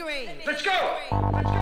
Let's go. Let's go.